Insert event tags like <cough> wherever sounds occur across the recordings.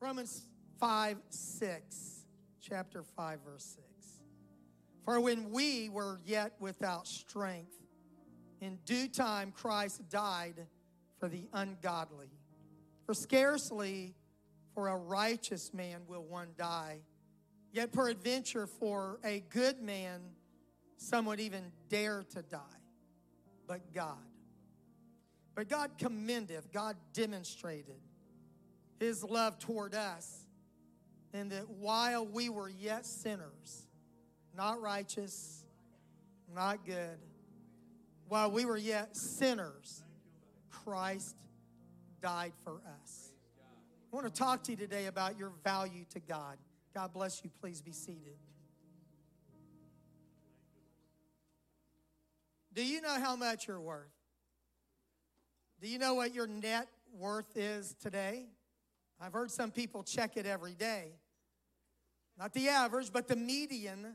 Romans 5 6, chapter 5, verse 6. For when we were yet without strength, in due time Christ died for the ungodly. For scarcely for a righteous man will one die, yet peradventure for a good man some would even dare to die. But God. But God commendeth, God demonstrated his love toward us, and that while we were yet sinners, not righteous, not good, while we were yet sinners, Christ died for us. I want to talk to you today about your value to God. God bless you. Please be seated. Do you know how much you're worth? Do you know what your net worth is today? I've heard some people check it every day. Not the average, but the median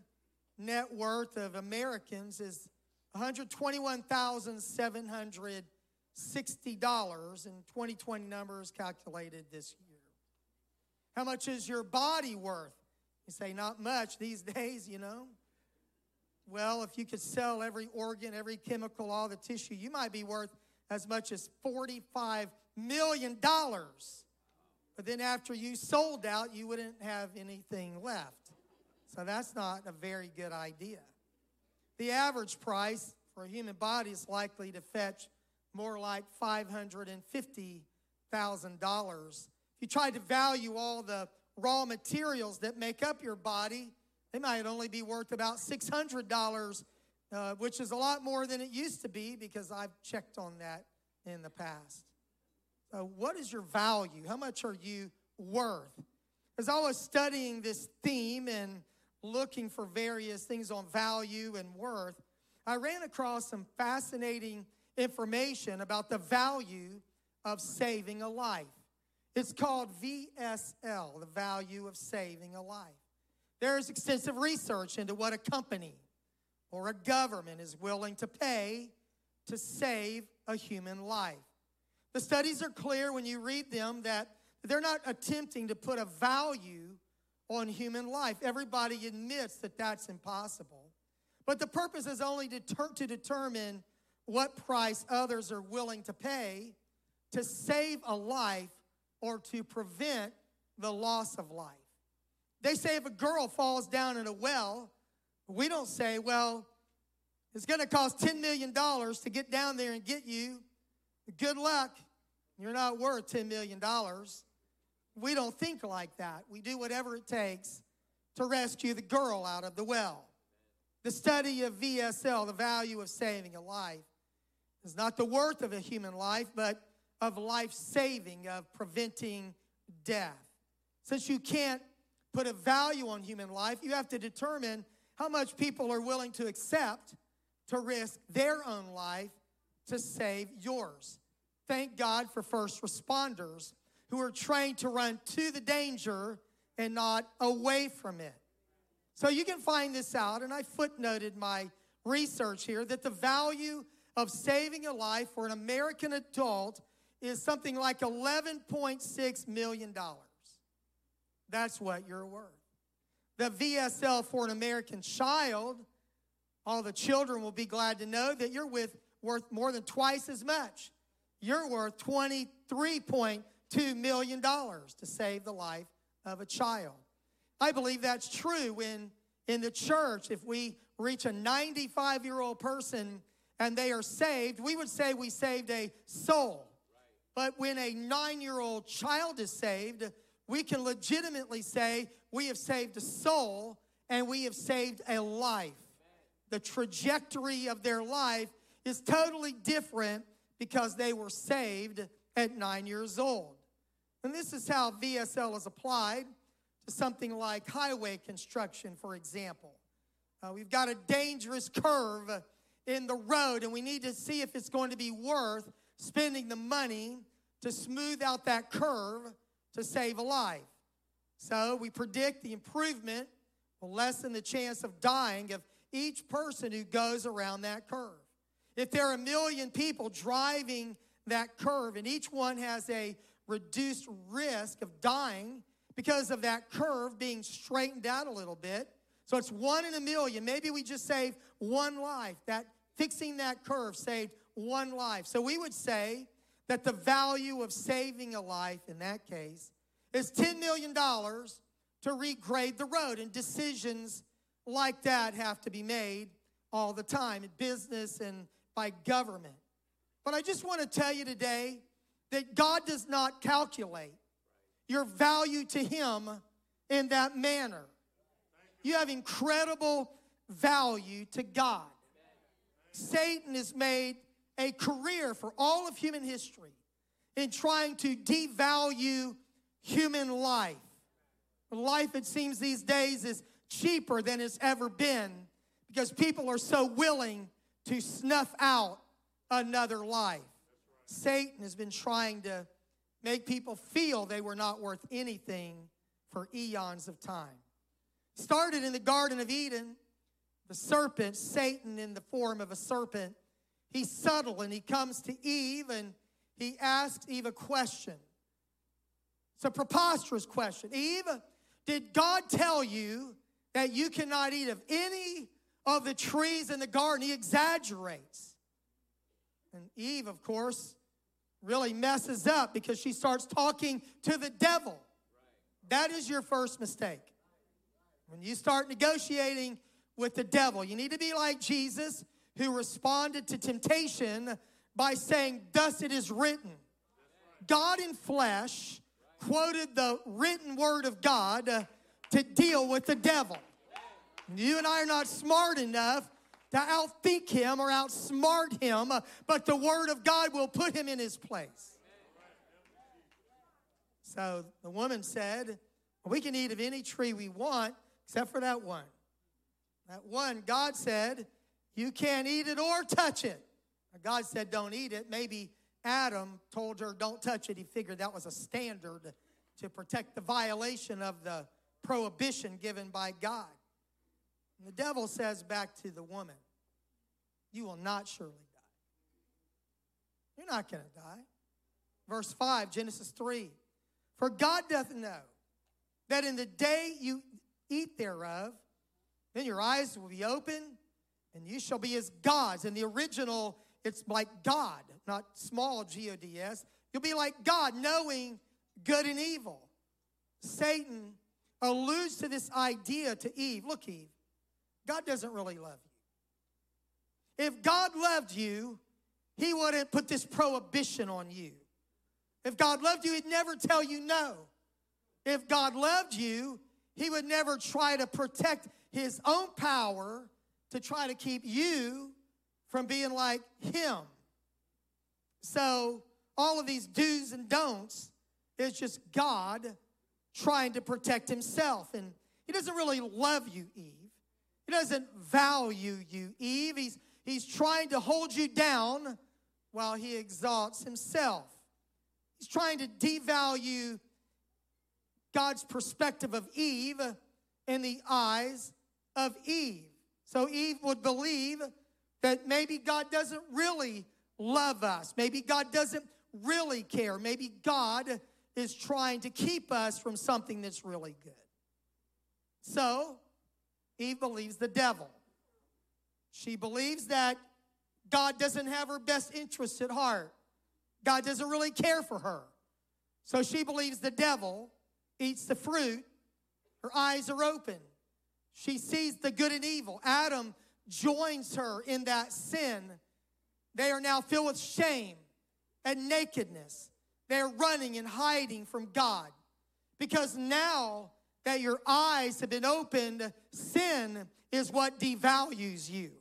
net worth of Americans is $121,760 in 2020 numbers calculated this year. How much is your body worth? You say, not much these <laughs> days, you know. Well, if you could sell every organ, every chemical, all the tissue, you might be worth as much as $45 million. But then after you sold out, you wouldn't have anything left. So that's not a very good idea. The average price for a human body is likely to fetch more like $550,000. If you tried to value all the raw materials that make up your body, they might only be worth about $600, uh, which is a lot more than it used to be because I've checked on that in the past. So, what is your value? How much are you worth? As I was studying this theme and looking for various things on value and worth, I ran across some fascinating information about the value of saving a life. It's called VSL, the value of saving a life. There is extensive research into what a company or a government is willing to pay to save a human life. The studies are clear when you read them that they're not attempting to put a value on human life. Everybody admits that that's impossible. But the purpose is only to, ter- to determine what price others are willing to pay to save a life or to prevent the loss of life. They say if a girl falls down in a well, we don't say, well, it's going to cost $10 million to get down there and get you. Good luck. You're not worth $10 million. We don't think like that. We do whatever it takes to rescue the girl out of the well. The study of VSL, the value of saving a life, is not the worth of a human life, but of life saving, of preventing death. Since you can't put a value on human life, you have to determine how much people are willing to accept to risk their own life to save yours. Thank God for first responders who are trained to run to the danger and not away from it. So you can find this out, and I footnoted my research here that the value of saving a life for an American adult is something like $11.6 million. That's what you're worth. The VSL for an American child, all the children will be glad to know that you're with, worth more than twice as much. You're worth $23.2 million to save the life of a child. I believe that's true when in the church, if we reach a 95 year old person and they are saved, we would say we saved a soul. But when a nine year old child is saved, we can legitimately say we have saved a soul and we have saved a life. The trajectory of their life is totally different because they were saved at nine years old. And this is how VSL is applied to something like highway construction, for example. Uh, we've got a dangerous curve in the road, and we need to see if it's going to be worth spending the money to smooth out that curve to save a life. So we predict the improvement will lessen the chance of dying of each person who goes around that curve. If there are a million people driving that curve and each one has a reduced risk of dying because of that curve being straightened out a little bit. So it's one in a million. Maybe we just saved one life. That fixing that curve saved one life. So we would say that the value of saving a life in that case is $10 million to regrade the road. And decisions like that have to be made all the time in business and by government. But I just want to tell you today that God does not calculate your value to Him in that manner. You have incredible value to God. Satan has made a career for all of human history in trying to devalue human life. Life, it seems these days, is cheaper than it's ever been because people are so willing to snuff out another life. Satan has been trying to make people feel they were not worth anything for eons of time. Started in the Garden of Eden, the serpent, Satan in the form of a serpent, he's subtle and he comes to Eve and he asks Eve a question. It's a preposterous question. Eve, did God tell you that you cannot eat of any of the trees in the garden? He exaggerates. And Eve, of course, really messes up because she starts talking to the devil. That is your first mistake. When you start negotiating with the devil, you need to be like Jesus, who responded to temptation by saying, Thus it is written. God in flesh quoted the written word of God to deal with the devil. You and I are not smart enough to outthink him or outsmart him, but the word of God will put him in his place. So the woman said, We can eat of any tree we want except for that one. That one, God said, You can't eat it or touch it. God said, Don't eat it. Maybe Adam told her, Don't touch it. He figured that was a standard to protect the violation of the prohibition given by God. And the devil says back to the woman, You will not surely die. You're not going to die. Verse 5, Genesis 3 For God doth know that in the day you eat thereof, then your eyes will be open and you shall be as gods. In the original, it's like God, not small G O D S. You'll be like God, knowing good and evil. Satan alludes to this idea to Eve. Look, Eve, God doesn't really love you. If God loved you, He wouldn't put this prohibition on you. If God loved you, He'd never tell you no. If God loved you, He would never try to protect His own power to try to keep you from being like Him. So, all of these do's and don'ts is just God trying to protect Himself. And He doesn't really love you, Eve. Doesn't value you, Eve. He's, he's trying to hold you down while he exalts himself. He's trying to devalue God's perspective of Eve in the eyes of Eve. So Eve would believe that maybe God doesn't really love us. Maybe God doesn't really care. Maybe God is trying to keep us from something that's really good. So Eve believes the devil. She believes that God doesn't have her best interests at heart. God doesn't really care for her. So she believes the devil eats the fruit. Her eyes are open. She sees the good and evil. Adam joins her in that sin. They are now filled with shame and nakedness. They're running and hiding from God because now that your eyes have been opened, sin is what devalues you.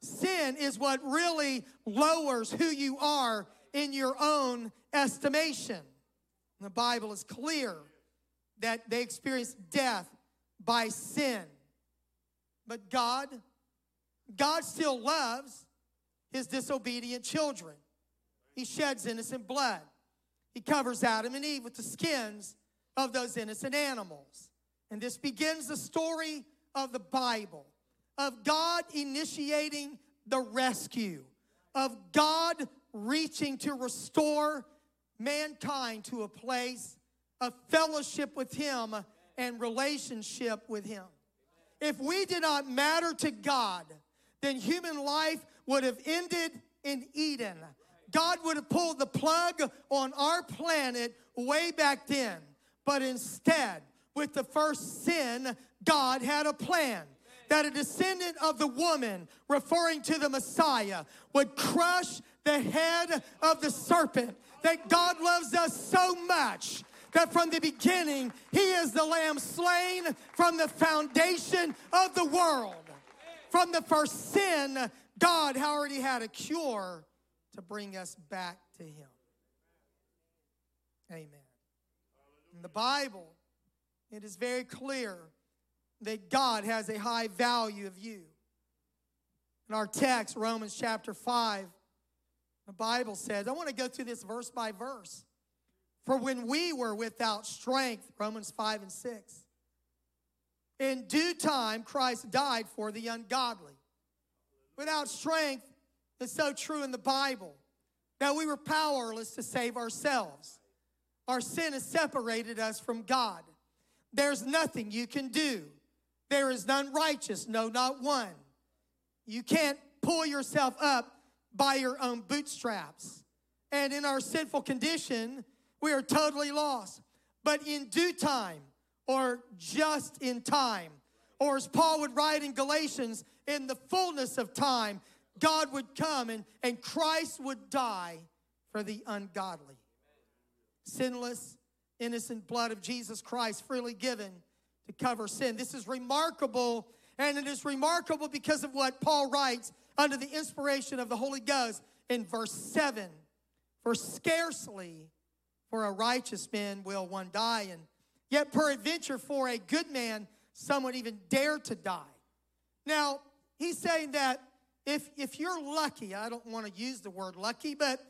Sin is what really lowers who you are in your own estimation. The Bible is clear that they experienced death by sin. But God, God still loves his disobedient children. He sheds innocent blood. He covers Adam and Eve with the skins of those innocent animals. And this begins the story of the Bible of God initiating the rescue, of God reaching to restore mankind to a place of fellowship with Him and relationship with Him. If we did not matter to God, then human life would have ended in Eden. God would have pulled the plug on our planet way back then. But instead, with the first sin, God had a plan that a descendant of the woman, referring to the Messiah, would crush the head of the serpent. That God loves us so much that from the beginning, He is the Lamb slain from the foundation of the world. From the first sin, God already had a cure to bring us back to Him. Amen. In the Bible, it is very clear that God has a high value of you. In our text, Romans chapter 5, the Bible says, I want to go through this verse by verse. For when we were without strength, Romans 5 and 6, in due time Christ died for the ungodly. Without strength, it's so true in the Bible that we were powerless to save ourselves. Our sin has separated us from God. There's nothing you can do. There is none righteous, no, not one. You can't pull yourself up by your own bootstraps. And in our sinful condition, we are totally lost. But in due time, or just in time, or as Paul would write in Galatians, in the fullness of time, God would come and, and Christ would die for the ungodly. Sinless, innocent blood of Jesus Christ freely given to cover sin. This is remarkable, and it is remarkable because of what Paul writes under the inspiration of the Holy Ghost in verse 7. For scarcely for a righteous man will one die, and yet peradventure for a good man some would even dare to die. Now, he's saying that if, if you're lucky, I don't want to use the word lucky, but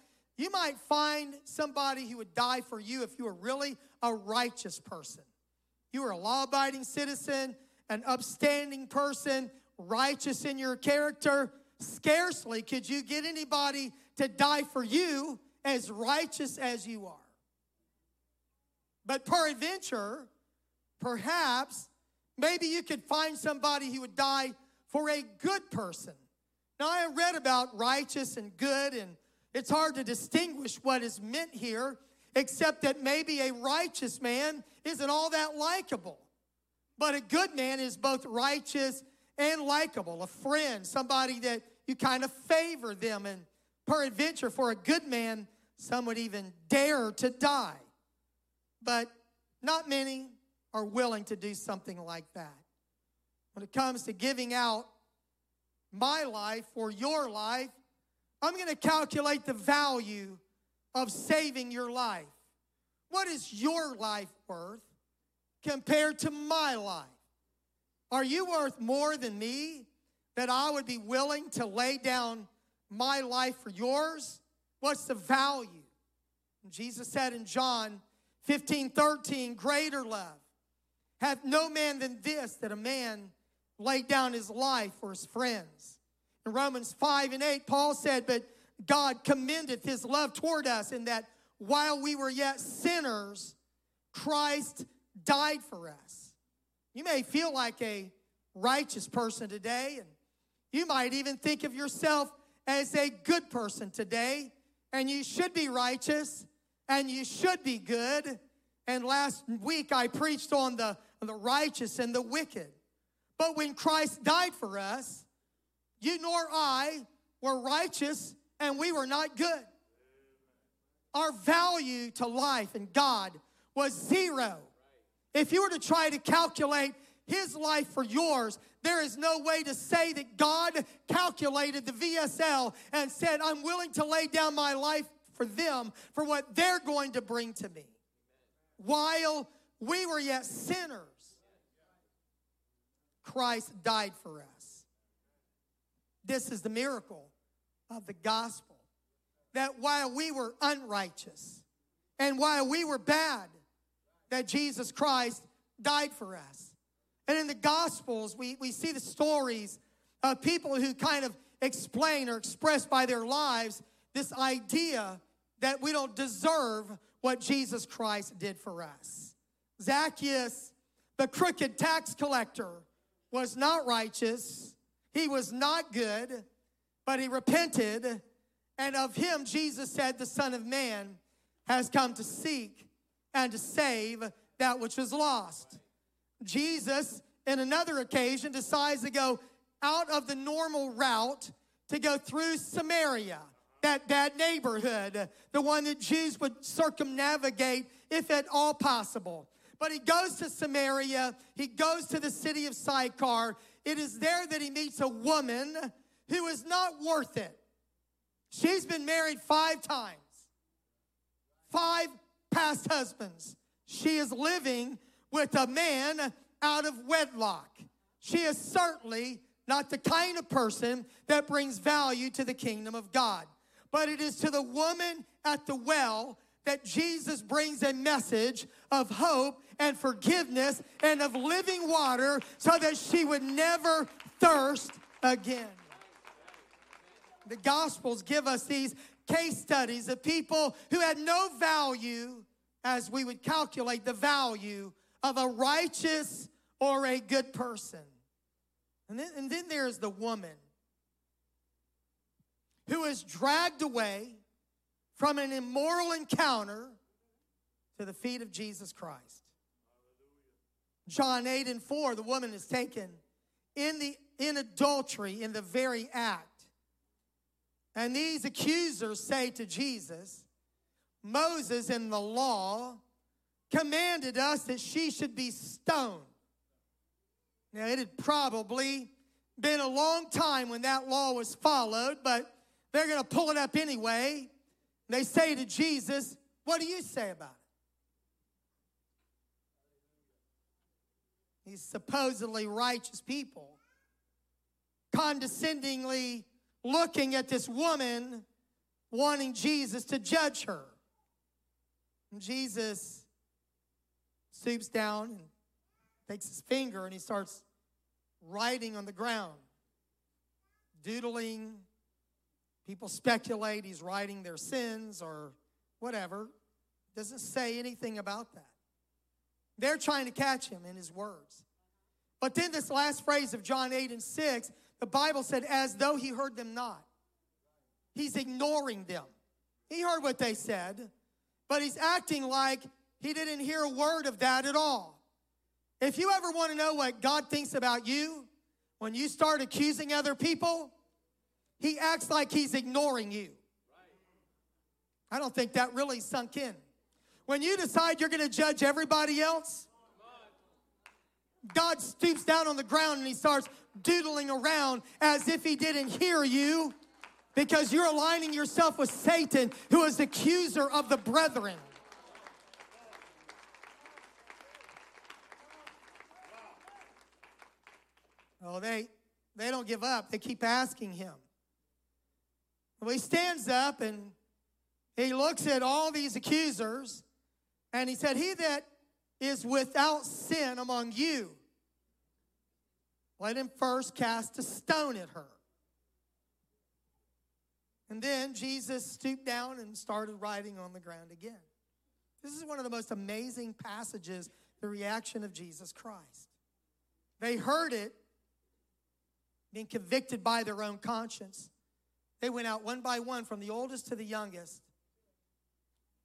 you might find somebody who would die for you if you were really a righteous person. You were a law abiding citizen, an upstanding person, righteous in your character. Scarcely could you get anybody to die for you as righteous as you are. But peradventure, perhaps, maybe you could find somebody who would die for a good person. Now, I read about righteous and good, and it's hard to distinguish what is meant here, except that maybe a righteous man isn't all that likable. But a good man is both righteous and likable, a friend, somebody that you kind of favor them. And peradventure, for a good man, some would even dare to die. But not many are willing to do something like that. When it comes to giving out my life or your life, I'm going to calculate the value of saving your life. What is your life worth compared to my life? Are you worth more than me that I would be willing to lay down my life for yours? What's the value? Jesus said in John 15 13, greater love hath no man than this, that a man lay down his life for his friends. In Romans 5 and 8, Paul said, But God commendeth his love toward us in that while we were yet sinners, Christ died for us. You may feel like a righteous person today, and you might even think of yourself as a good person today, and you should be righteous and you should be good. And last week I preached on the, the righteous and the wicked. But when Christ died for us, you nor I were righteous and we were not good. Our value to life and God was zero. If you were to try to calculate his life for yours, there is no way to say that God calculated the VSL and said, I'm willing to lay down my life for them for what they're going to bring to me. While we were yet sinners, Christ died for us. This is the miracle of the gospel. That while we were unrighteous and while we were bad, that Jesus Christ died for us. And in the gospels, we, we see the stories of people who kind of explain or express by their lives this idea that we don't deserve what Jesus Christ did for us. Zacchaeus, the crooked tax collector, was not righteous. He was not good, but he repented. And of him, Jesus said, The Son of Man has come to seek and to save that which was lost. Jesus, in another occasion, decides to go out of the normal route to go through Samaria, that bad neighborhood, the one that Jews would circumnavigate if at all possible. But he goes to Samaria, he goes to the city of Sychar. It is there that he meets a woman who is not worth it. She's been married five times, five past husbands. She is living with a man out of wedlock. She is certainly not the kind of person that brings value to the kingdom of God. But it is to the woman at the well that Jesus brings a message of hope and forgiveness and of living water so that she would never thirst again. The Gospels give us these case studies of people who had no value as we would calculate the value of a righteous or a good person. And then, and then there's the woman who is dragged away from an immoral encounter to the feet of Jesus Christ. John 8 and 4, the woman is taken in the in adultery in the very act. And these accusers say to Jesus, Moses in the law commanded us that she should be stoned. Now, it had probably been a long time when that law was followed, but they're going to pull it up anyway. They say to Jesus, What do you say about it? These supposedly righteous people condescendingly looking at this woman wanting Jesus to judge her. And Jesus stoops down and takes his finger and he starts writing on the ground, doodling. People speculate he's writing their sins or whatever. Doesn't say anything about that. They're trying to catch him in his words. But then this last phrase of John 8 and 6, the Bible said, as though he heard them not. He's ignoring them. He heard what they said, but he's acting like he didn't hear a word of that at all. If you ever want to know what God thinks about you, when you start accusing other people, he acts like he's ignoring you. I don't think that really sunk in. When you decide you're going to judge everybody else, God stoops down on the ground and he starts doodling around as if he didn't hear you because you're aligning yourself with Satan, who is the accuser of the brethren. Oh, they they don't give up. They keep asking him. Well, he stands up and he looks at all these accusers and he said, He that is without sin among you, let him first cast a stone at her. And then Jesus stooped down and started writing on the ground again. This is one of the most amazing passages, the reaction of Jesus Christ. They heard it being convicted by their own conscience. They went out one by one from the oldest to the youngest.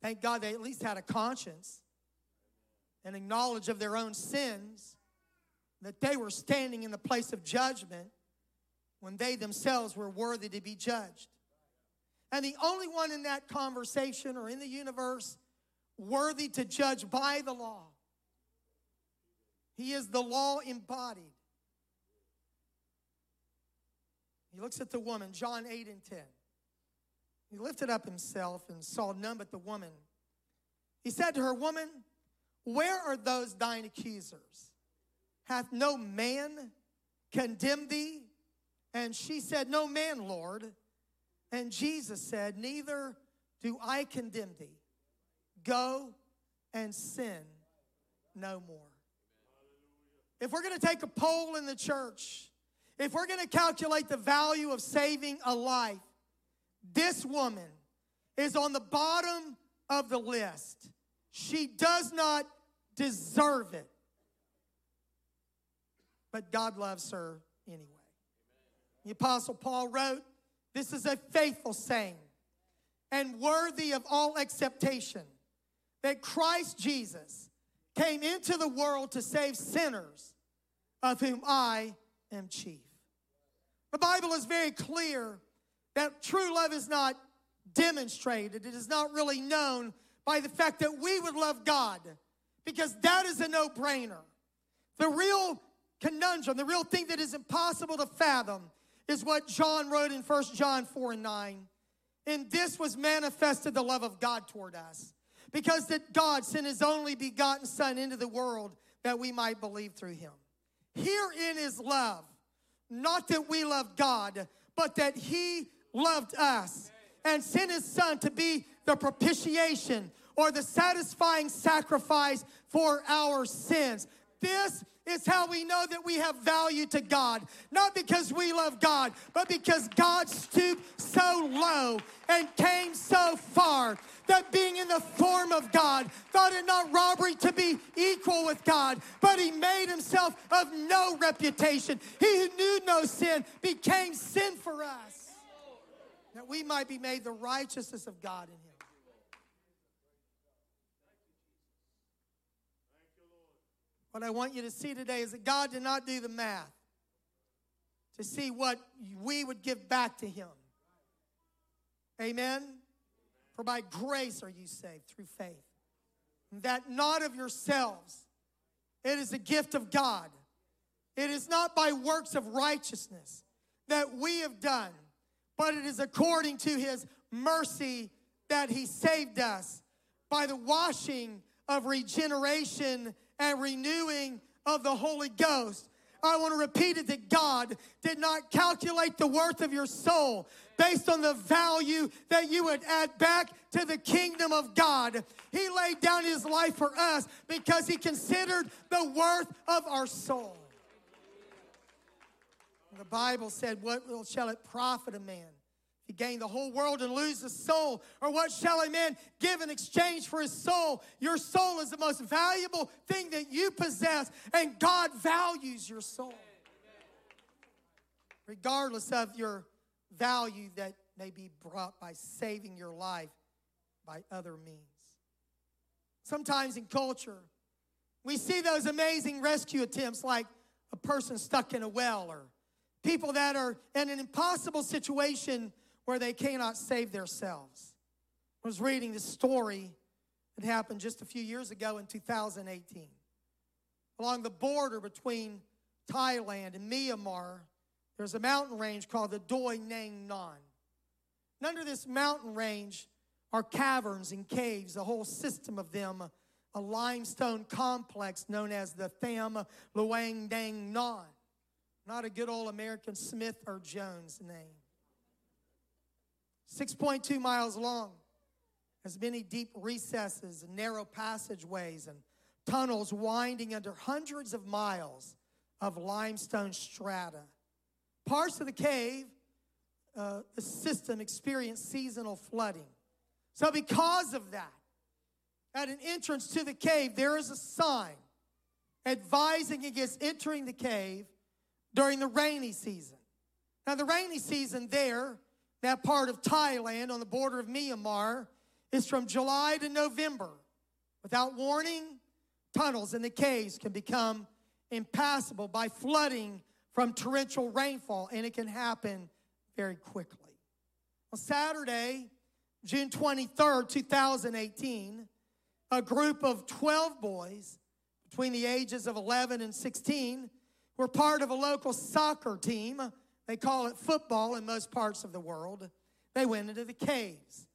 Thank God they at least had a conscience and a knowledge of their own sins, that they were standing in the place of judgment when they themselves were worthy to be judged. And the only one in that conversation or in the universe worthy to judge by the law. He is the law embodied. He looks at the woman, John 8 and 10. He lifted up himself and saw none but the woman. He said to her, Woman, where are those thine accusers? Hath no man condemned thee? And she said, No man, Lord. And Jesus said, Neither do I condemn thee. Go and sin no more. If we're going to take a poll in the church, if we're going to calculate the value of saving a life, this woman is on the bottom of the list. She does not deserve it. But God loves her anyway. The Apostle Paul wrote, This is a faithful saying and worthy of all acceptation that Christ Jesus came into the world to save sinners, of whom I am chief. The Bible is very clear that true love is not demonstrated, it is not really known by the fact that we would love God, because that is a no brainer. The real conundrum, the real thing that is impossible to fathom, is what John wrote in 1 John 4 and 9. In this was manifested the love of God toward us, because that God sent his only begotten Son into the world that we might believe through him. Herein is love, not that we love God, but that he loved us and sent his Son to be the propitiation or the satisfying sacrifice for our sins. This is how we know that we have value to God. Not because we love God, but because God stooped so low and came so far that being in the form of God thought it not robbery to be equal with God, but he made himself of no reputation. He who knew no sin became sin for us, that we might be made the righteousness of God in him. What I want you to see today is that God did not do the math to see what we would give back to Him. Amen? For by grace are you saved through faith. That not of yourselves, it is a gift of God. It is not by works of righteousness that we have done, but it is according to His mercy that He saved us by the washing of regeneration and renewing of the Holy Ghost. I want to repeat it that God did not calculate the worth of your soul based on the value that you would add back to the kingdom of God. He laid down his life for us because he considered the worth of our soul. The Bible said, What shall it profit a man he gain the whole world and lose his soul? Or what shall a man give in exchange for his soul? Your soul is the most valuable thing that you possess, and God values your soul. Regardless of your value that may be brought by saving your life by other means. Sometimes in culture, we see those amazing rescue attempts like a person stuck in a well or people that are in an impossible situation where they cannot save themselves. I was reading this story that happened just a few years ago in 2018. Along the border between Thailand and Myanmar, there's a mountain range called the Doi Nang Non. And under this mountain range are caverns and caves, a whole system of them, a limestone complex known as the Tham Luang Nang Non. Not a good old American Smith or Jones name. 6.2 miles long, has many deep recesses and narrow passageways and tunnels winding under hundreds of miles of limestone strata. Parts of the cave, uh, the system experienced seasonal flooding. So, because of that, at an entrance to the cave, there is a sign advising against entering the cave during the rainy season. Now, the rainy season there that part of Thailand on the border of Myanmar is from July to November. Without warning, tunnels in the caves can become impassable by flooding from torrential rainfall, and it can happen very quickly. On Saturday, June 23rd, 2018, a group of 12 boys between the ages of 11 and 16 were part of a local soccer team they call it football in most parts of the world. They went into the caves.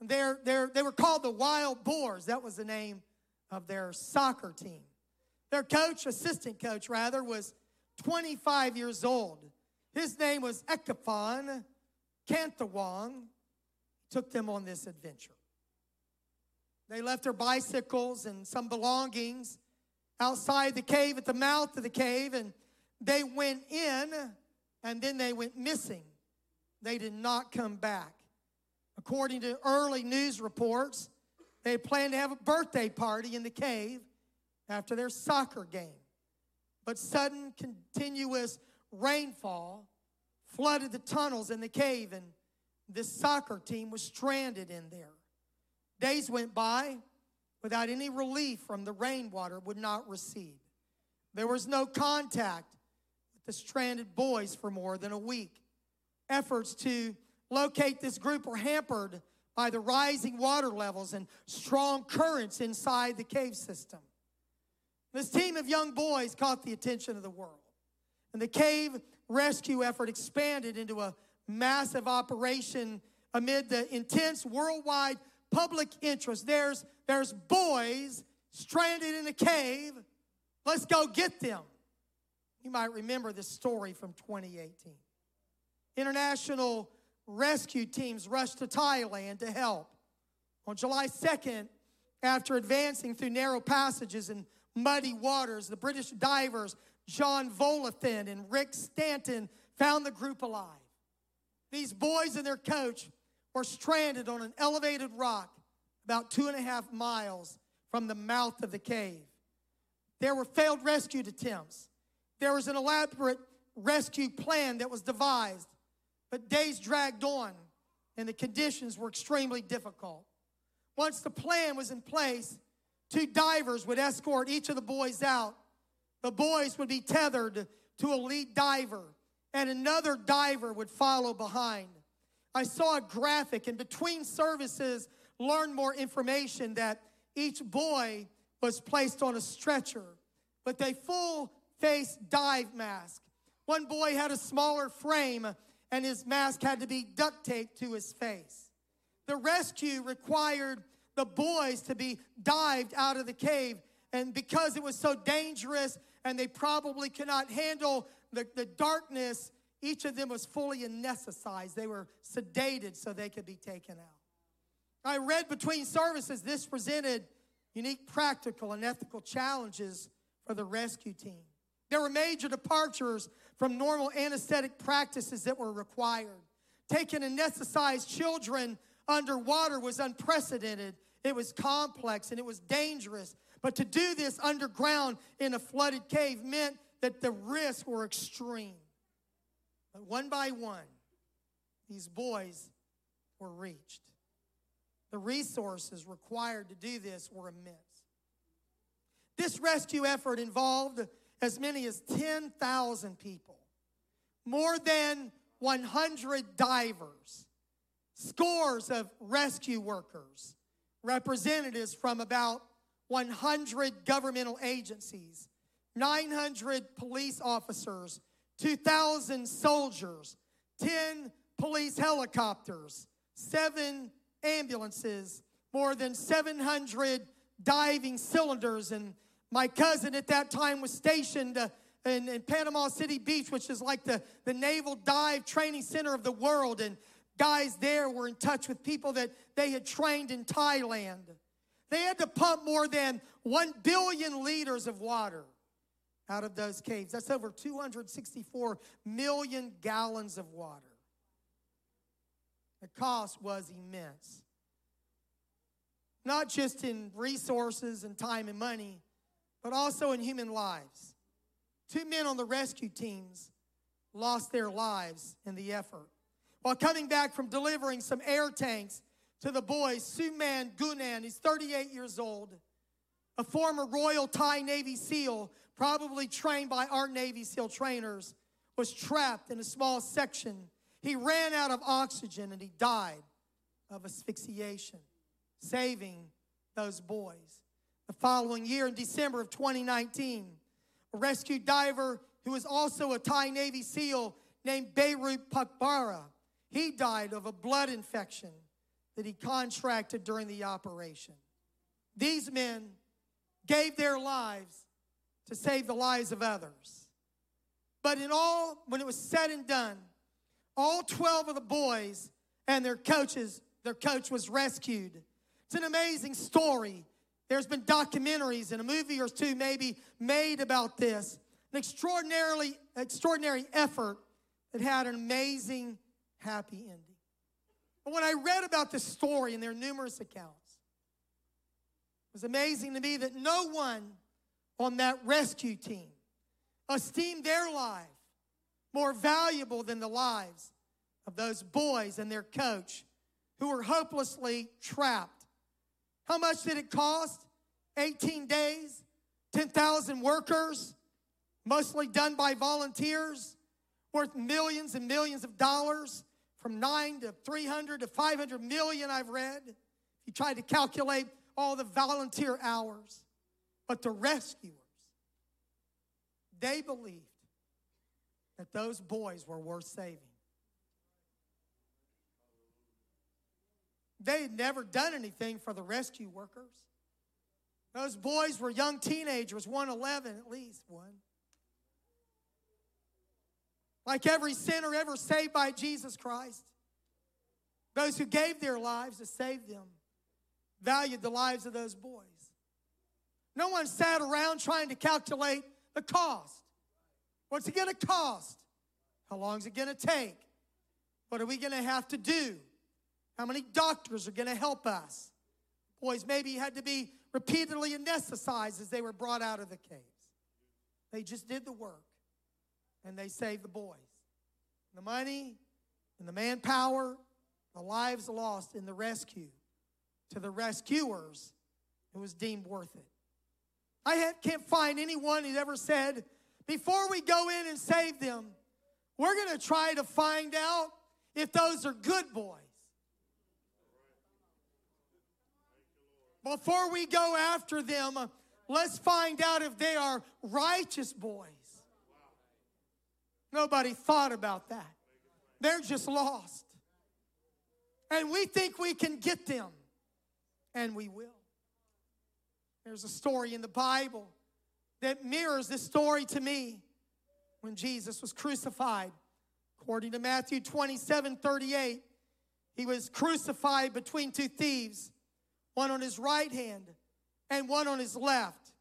They're, they're, they were called the Wild Boars. That was the name of their soccer team. Their coach, assistant coach rather, was 25 years old. His name was Ekaphan Kanthawang. Took them on this adventure. They left their bicycles and some belongings outside the cave at the mouth of the cave, and they went in and then they went missing. They did not come back. According to early news reports, They planned to have a birthday party in the cave after their soccer game. But sudden, continuous rainfall flooded the tunnels in the cave, and this soccer team was stranded in there. Days went by without any relief from the rainwater would not recede. There was no contact the stranded boys for more than a week. Efforts to locate this group were hampered by the rising water levels and strong currents inside the cave system. This team of young boys caught the attention of the world, and the cave rescue effort expanded into a massive operation amid the intense worldwide public interest. There's, there's boys stranded in a cave. Let's go get them. You might remember this story from 2018. International rescue teams rushed to Thailand to help. On July 2nd, after advancing through narrow passages and muddy waters, the British divers John Volanthen and Rick Stanton found the group alive. These boys and their coach were stranded on an elevated rock about two and a half miles from the mouth of the cave. There were failed rescue attempts. There was an elaborate rescue plan that was devised, but days dragged on and the conditions were extremely difficult. Once the plan was in place, two divers would escort each of the boys out. The boys would be tethered to a lead diver, and another diver would follow behind. I saw a graphic, and between services, learned more information that each boy was placed on a stretcher with a full face dive mask. One boy had a smaller frame, and his mask had to be duct taped to his face. The rescue required the boys to be dived out of the cave, and because it was so dangerous and they probably could not handle the, the darkness, each of them was fully anesthetized. They were sedated so they could be taken out. I read between services this presented unique practical and ethical challenges for the rescue team. There were major departures from normal anesthetic practices that were required. Taking anesthetized children underwater was unprecedented, it was complex, and it was dangerous. But to do this underground in a flooded cave meant that the risks were extreme. But one by one, these boys were reached. The resources required to do this were immense. This rescue effort involved as many as 10,000 people, more than 100 divers, scores of rescue workers, representatives from about 100 governmental agencies, 900 police officers, 2,000 soldiers, 10 police helicopters, seven ambulances, more than 700 diving cylinders. And my cousin at that time was stationed uh, in, in, Panama City Beach, which is like the, the naval dive training center of the world. And guys there were in touch with people that they had trained in Thailand. They had to pump more than 1 billion liters of water out of those caves. That's over 264 million gallons of water. The cost was immense. Not just in resources and time and money, but also in human lives. Two men on the rescue teams lost their lives in the effort. While coming back from delivering some air tanks to the boys, Saman Kunan, he's 38 years old, a former Royal Thai Navy SEAL, probably trained by our Navy SEAL trainers, was trapped in a small section he ran out of oxygen and he died of asphyxiation, saving those boys. The following year, in December of 2019, a rescue diver who was also a Thai Navy SEAL named Beirut Pakbara, he died of a blood infection that he contracted during the operation. These men gave their lives to save the lives of others. But in all, when it was said and done, all 12 of the boys and their coaches, their coach was rescued. It's an amazing story. There's been documentaries and a movie or two maybe made about this. An extraordinarily extraordinary effort that had an amazing happy ending. But when I read about this story, and there are numerous accounts, it was amazing to me that no one on that rescue team esteemed their life more valuable than the lives of those boys and their coach who were hopelessly trapped. How much did it cost? 18 days, 10,000 workers, mostly done by volunteers, worth millions and millions of dollars, from 9 to 300 to 500 million, I've read. You tried to calculate all the volunteer hours. But the rescuers, they believed that those boys were worth saving. They had never done anything for the rescue workers. Those boys were young teenagers, 111 at least, one. Like every sinner ever saved by Jesus Christ, those who gave their lives to save them valued the lives of those boys. No one sat around trying to calculate the cost. What's it going to cost? How long is it going to take? What are we going to have to do? How many doctors are going to help us? Boys maybe had to be repeatedly anesthetized as they were brought out of the caves. They just did the work and they saved the boys. The money and the manpower, the lives lost in the rescue to the rescuers, it was deemed worth it. I can't find anyone who's ever said, before we go in and save them, we're going to try to find out if those are good boys. Before we go after them, let's find out if they are righteous boys. Nobody thought about that. They're just lost. And we think we can get them and we will. There's a story in the Bible that mirrors this story to me when Jesus was crucified. According to Matthew 27 38, he was crucified between two thieves, one on his right hand and one on his left.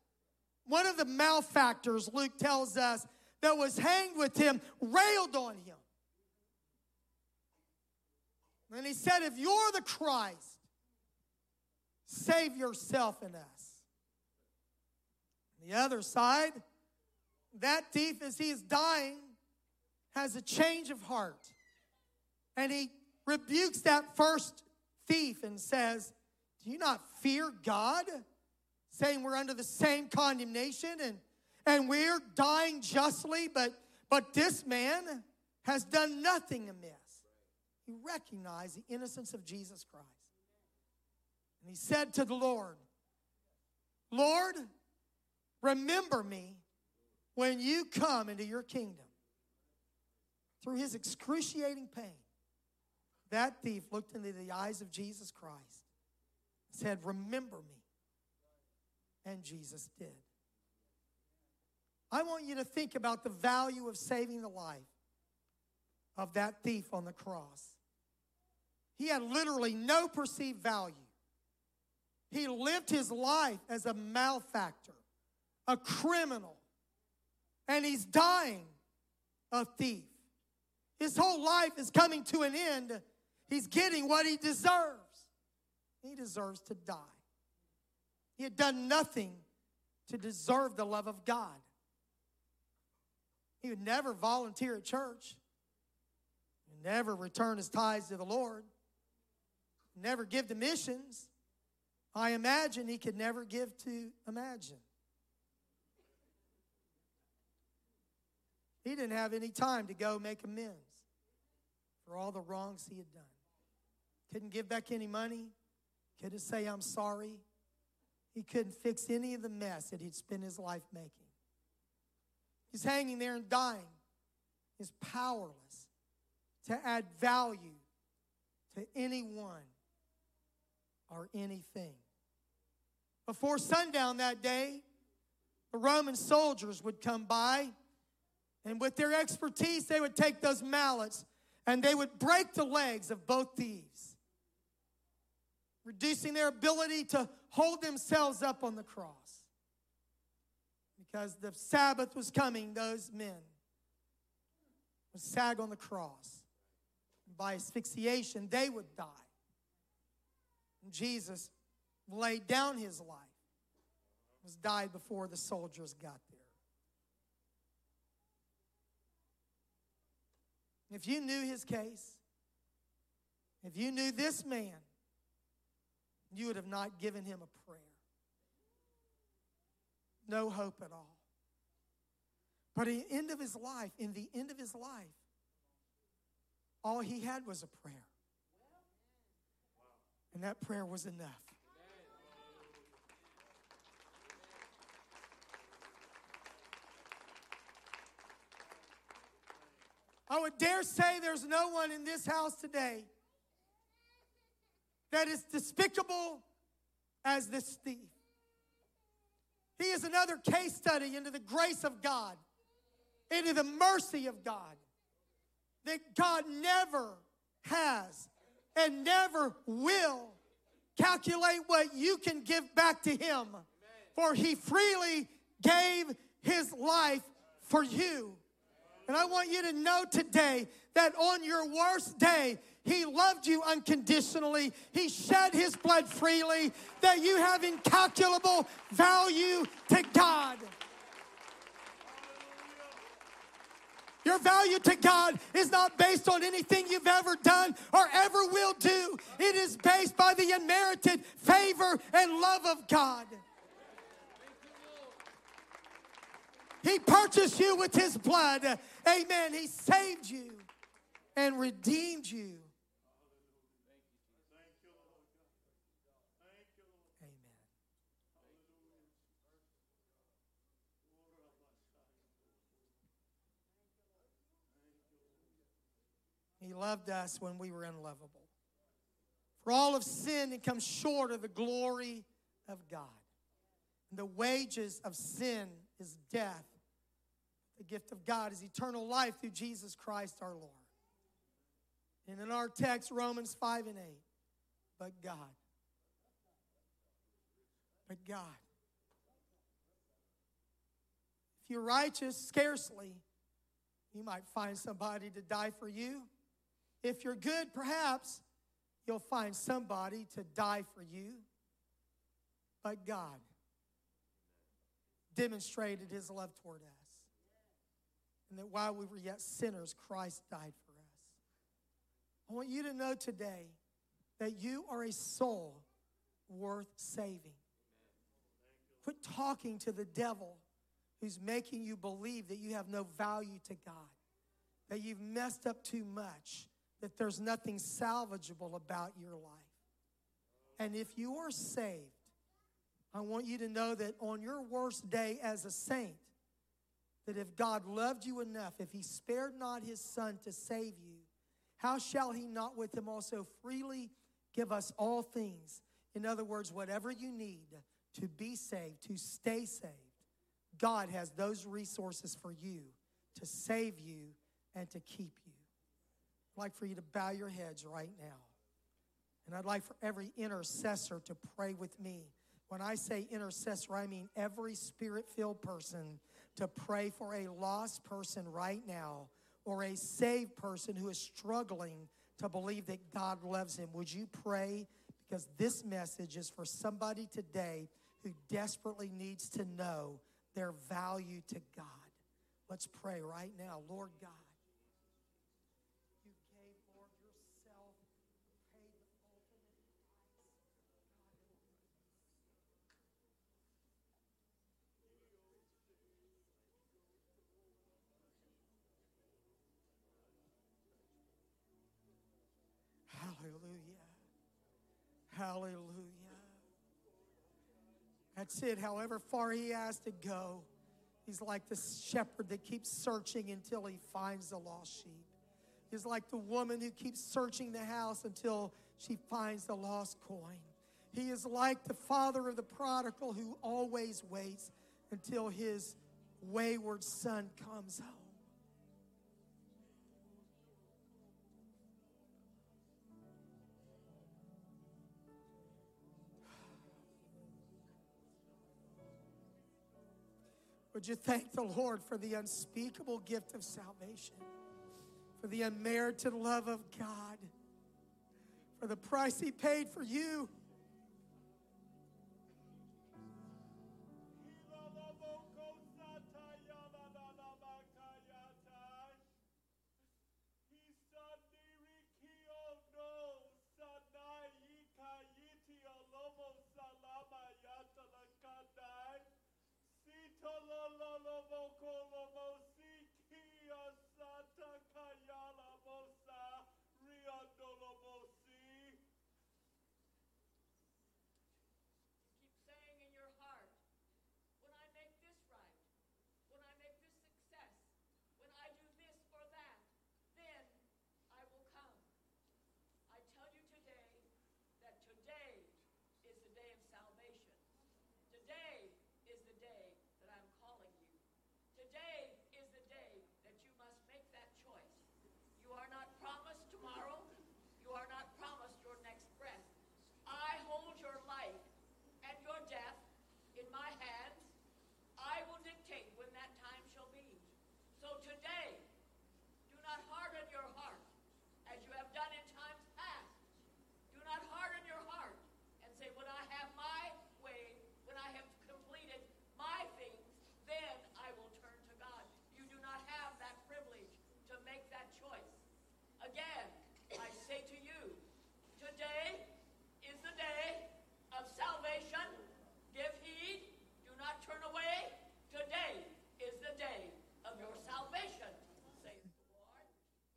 One of the malefactors, Luke tells us, that was hanged with him railed on him. And he said, If you're the Christ, Save yourself and us. The other side, that thief, as he is dying, has a change of heart. And he rebukes that first thief and says, Do you not fear God? Saying we're under the same condemnation and, and we're dying justly, but, but this man has done nothing amiss. He recognized the innocence of Jesus Christ. And he said to the Lord, Lord, remember me when you come into your kingdom. Through his excruciating pain, that thief looked into the eyes of Jesus Christ, said, Remember me. And Jesus did. I want you to think about the value of saving the life of that thief on the cross. He had literally no perceived value. He lived his life as a malefactor, a criminal, and he's dying a thief. His whole life is coming to an end. He's getting what he deserves. He deserves to die. He had done nothing to deserve the love of God. He would never volunteer at church, He'd never return his tithes to the Lord, never give to missions. I imagine he could never give to imagine. He didn't have any time to go make amends for all the wrongs he had done. Couldn't give back any money, couldn't say, I'm sorry. He couldn't fix any of the mess that he'd spent his life making. He's hanging there and dying. He's powerless to add value to anyone or anything. Before sundown that day, the Roman soldiers would come by, and with their expertise, they would take those mallets and they would break the legs of both thieves, reducing their ability to hold themselves up on the cross. Because the Sabbath was coming, those men would sag on the cross. And by asphyxiation, they would die. And Jesus laid down his life was died before the soldiers got there. If you knew his case, if you knew this man, you would have not given him a prayer. No hope at all. But at the end of his life, in the end of his life, all he had was a prayer. And that prayer was enough. I would dare say there's no one in this house today that is despicable as this thief. He is another case study into the grace of God, into the mercy of God, that God never has and never will calculate what you can give back to Him, for He freely gave His life for you. And I want you to know today that on your worst day, He loved you unconditionally. He shed His blood freely, that you have incalculable value to God. Your value to God is not based on anything you've ever done or ever will do. It is based by the unmerited favor and love of God. He purchased you with His blood. Amen. He saved you and redeemed you. Amen. He loved us when we were unlovable. For all of sin, it comes short of the glory of God. And the wages of sin is death. The gift of God is eternal life through Jesus Christ our Lord. And in our text, Romans 5 and 8, but God. But God. If you're righteous, scarcely, you might find somebody to die for you. If you're good, perhaps you'll find somebody to die for you. But God demonstrated his love toward us. And that while we were yet sinners, Christ died for us. I want you to know today that you are a soul worth saving. Quit talking to the devil who's making you believe that you have no value to God, that you've messed up too much, that there's nothing salvageable about your life. And if you are saved, I want you to know that on your worst day as a saint, that if God loved you enough, if he spared not his son to save you, how shall he not with him also freely give us all things? In other words, whatever you need to be saved, to stay saved, God has those resources for you to save you and to keep you. Like for you to bow your heads right now. And I'd like for every intercessor to pray with me. When I say intercessor, I mean every spirit filled person to pray for a lost person right now or a saved person who is struggling to believe that God loves him. Would you pray? Because this message is for somebody today who desperately needs to know their value to God. Let's pray right now. Lord God. Hallelujah. That's it. However far he has to go, he's like the shepherd that keeps searching until he finds the lost sheep. He's like the woman who keeps searching the house until she finds the lost coin. He is like the father of the prodigal who always waits until his wayward son comes home. Would you thank the Lord for the unspeakable gift of salvation, for the unmerited love of God, for the price He paid for you?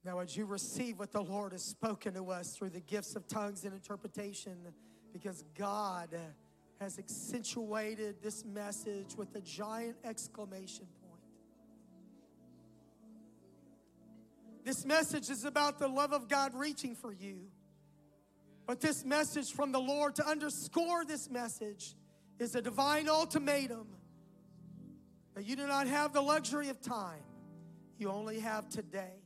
Now, would you receive what the Lord has spoken to us through the gifts of tongues and interpretation? Because God has accentuated this message with a giant exclamation point. This message is about the love of God reaching for you. But this message from the Lord, to underscore this message, is a divine ultimatum that you do not have the luxury of time, you only have today.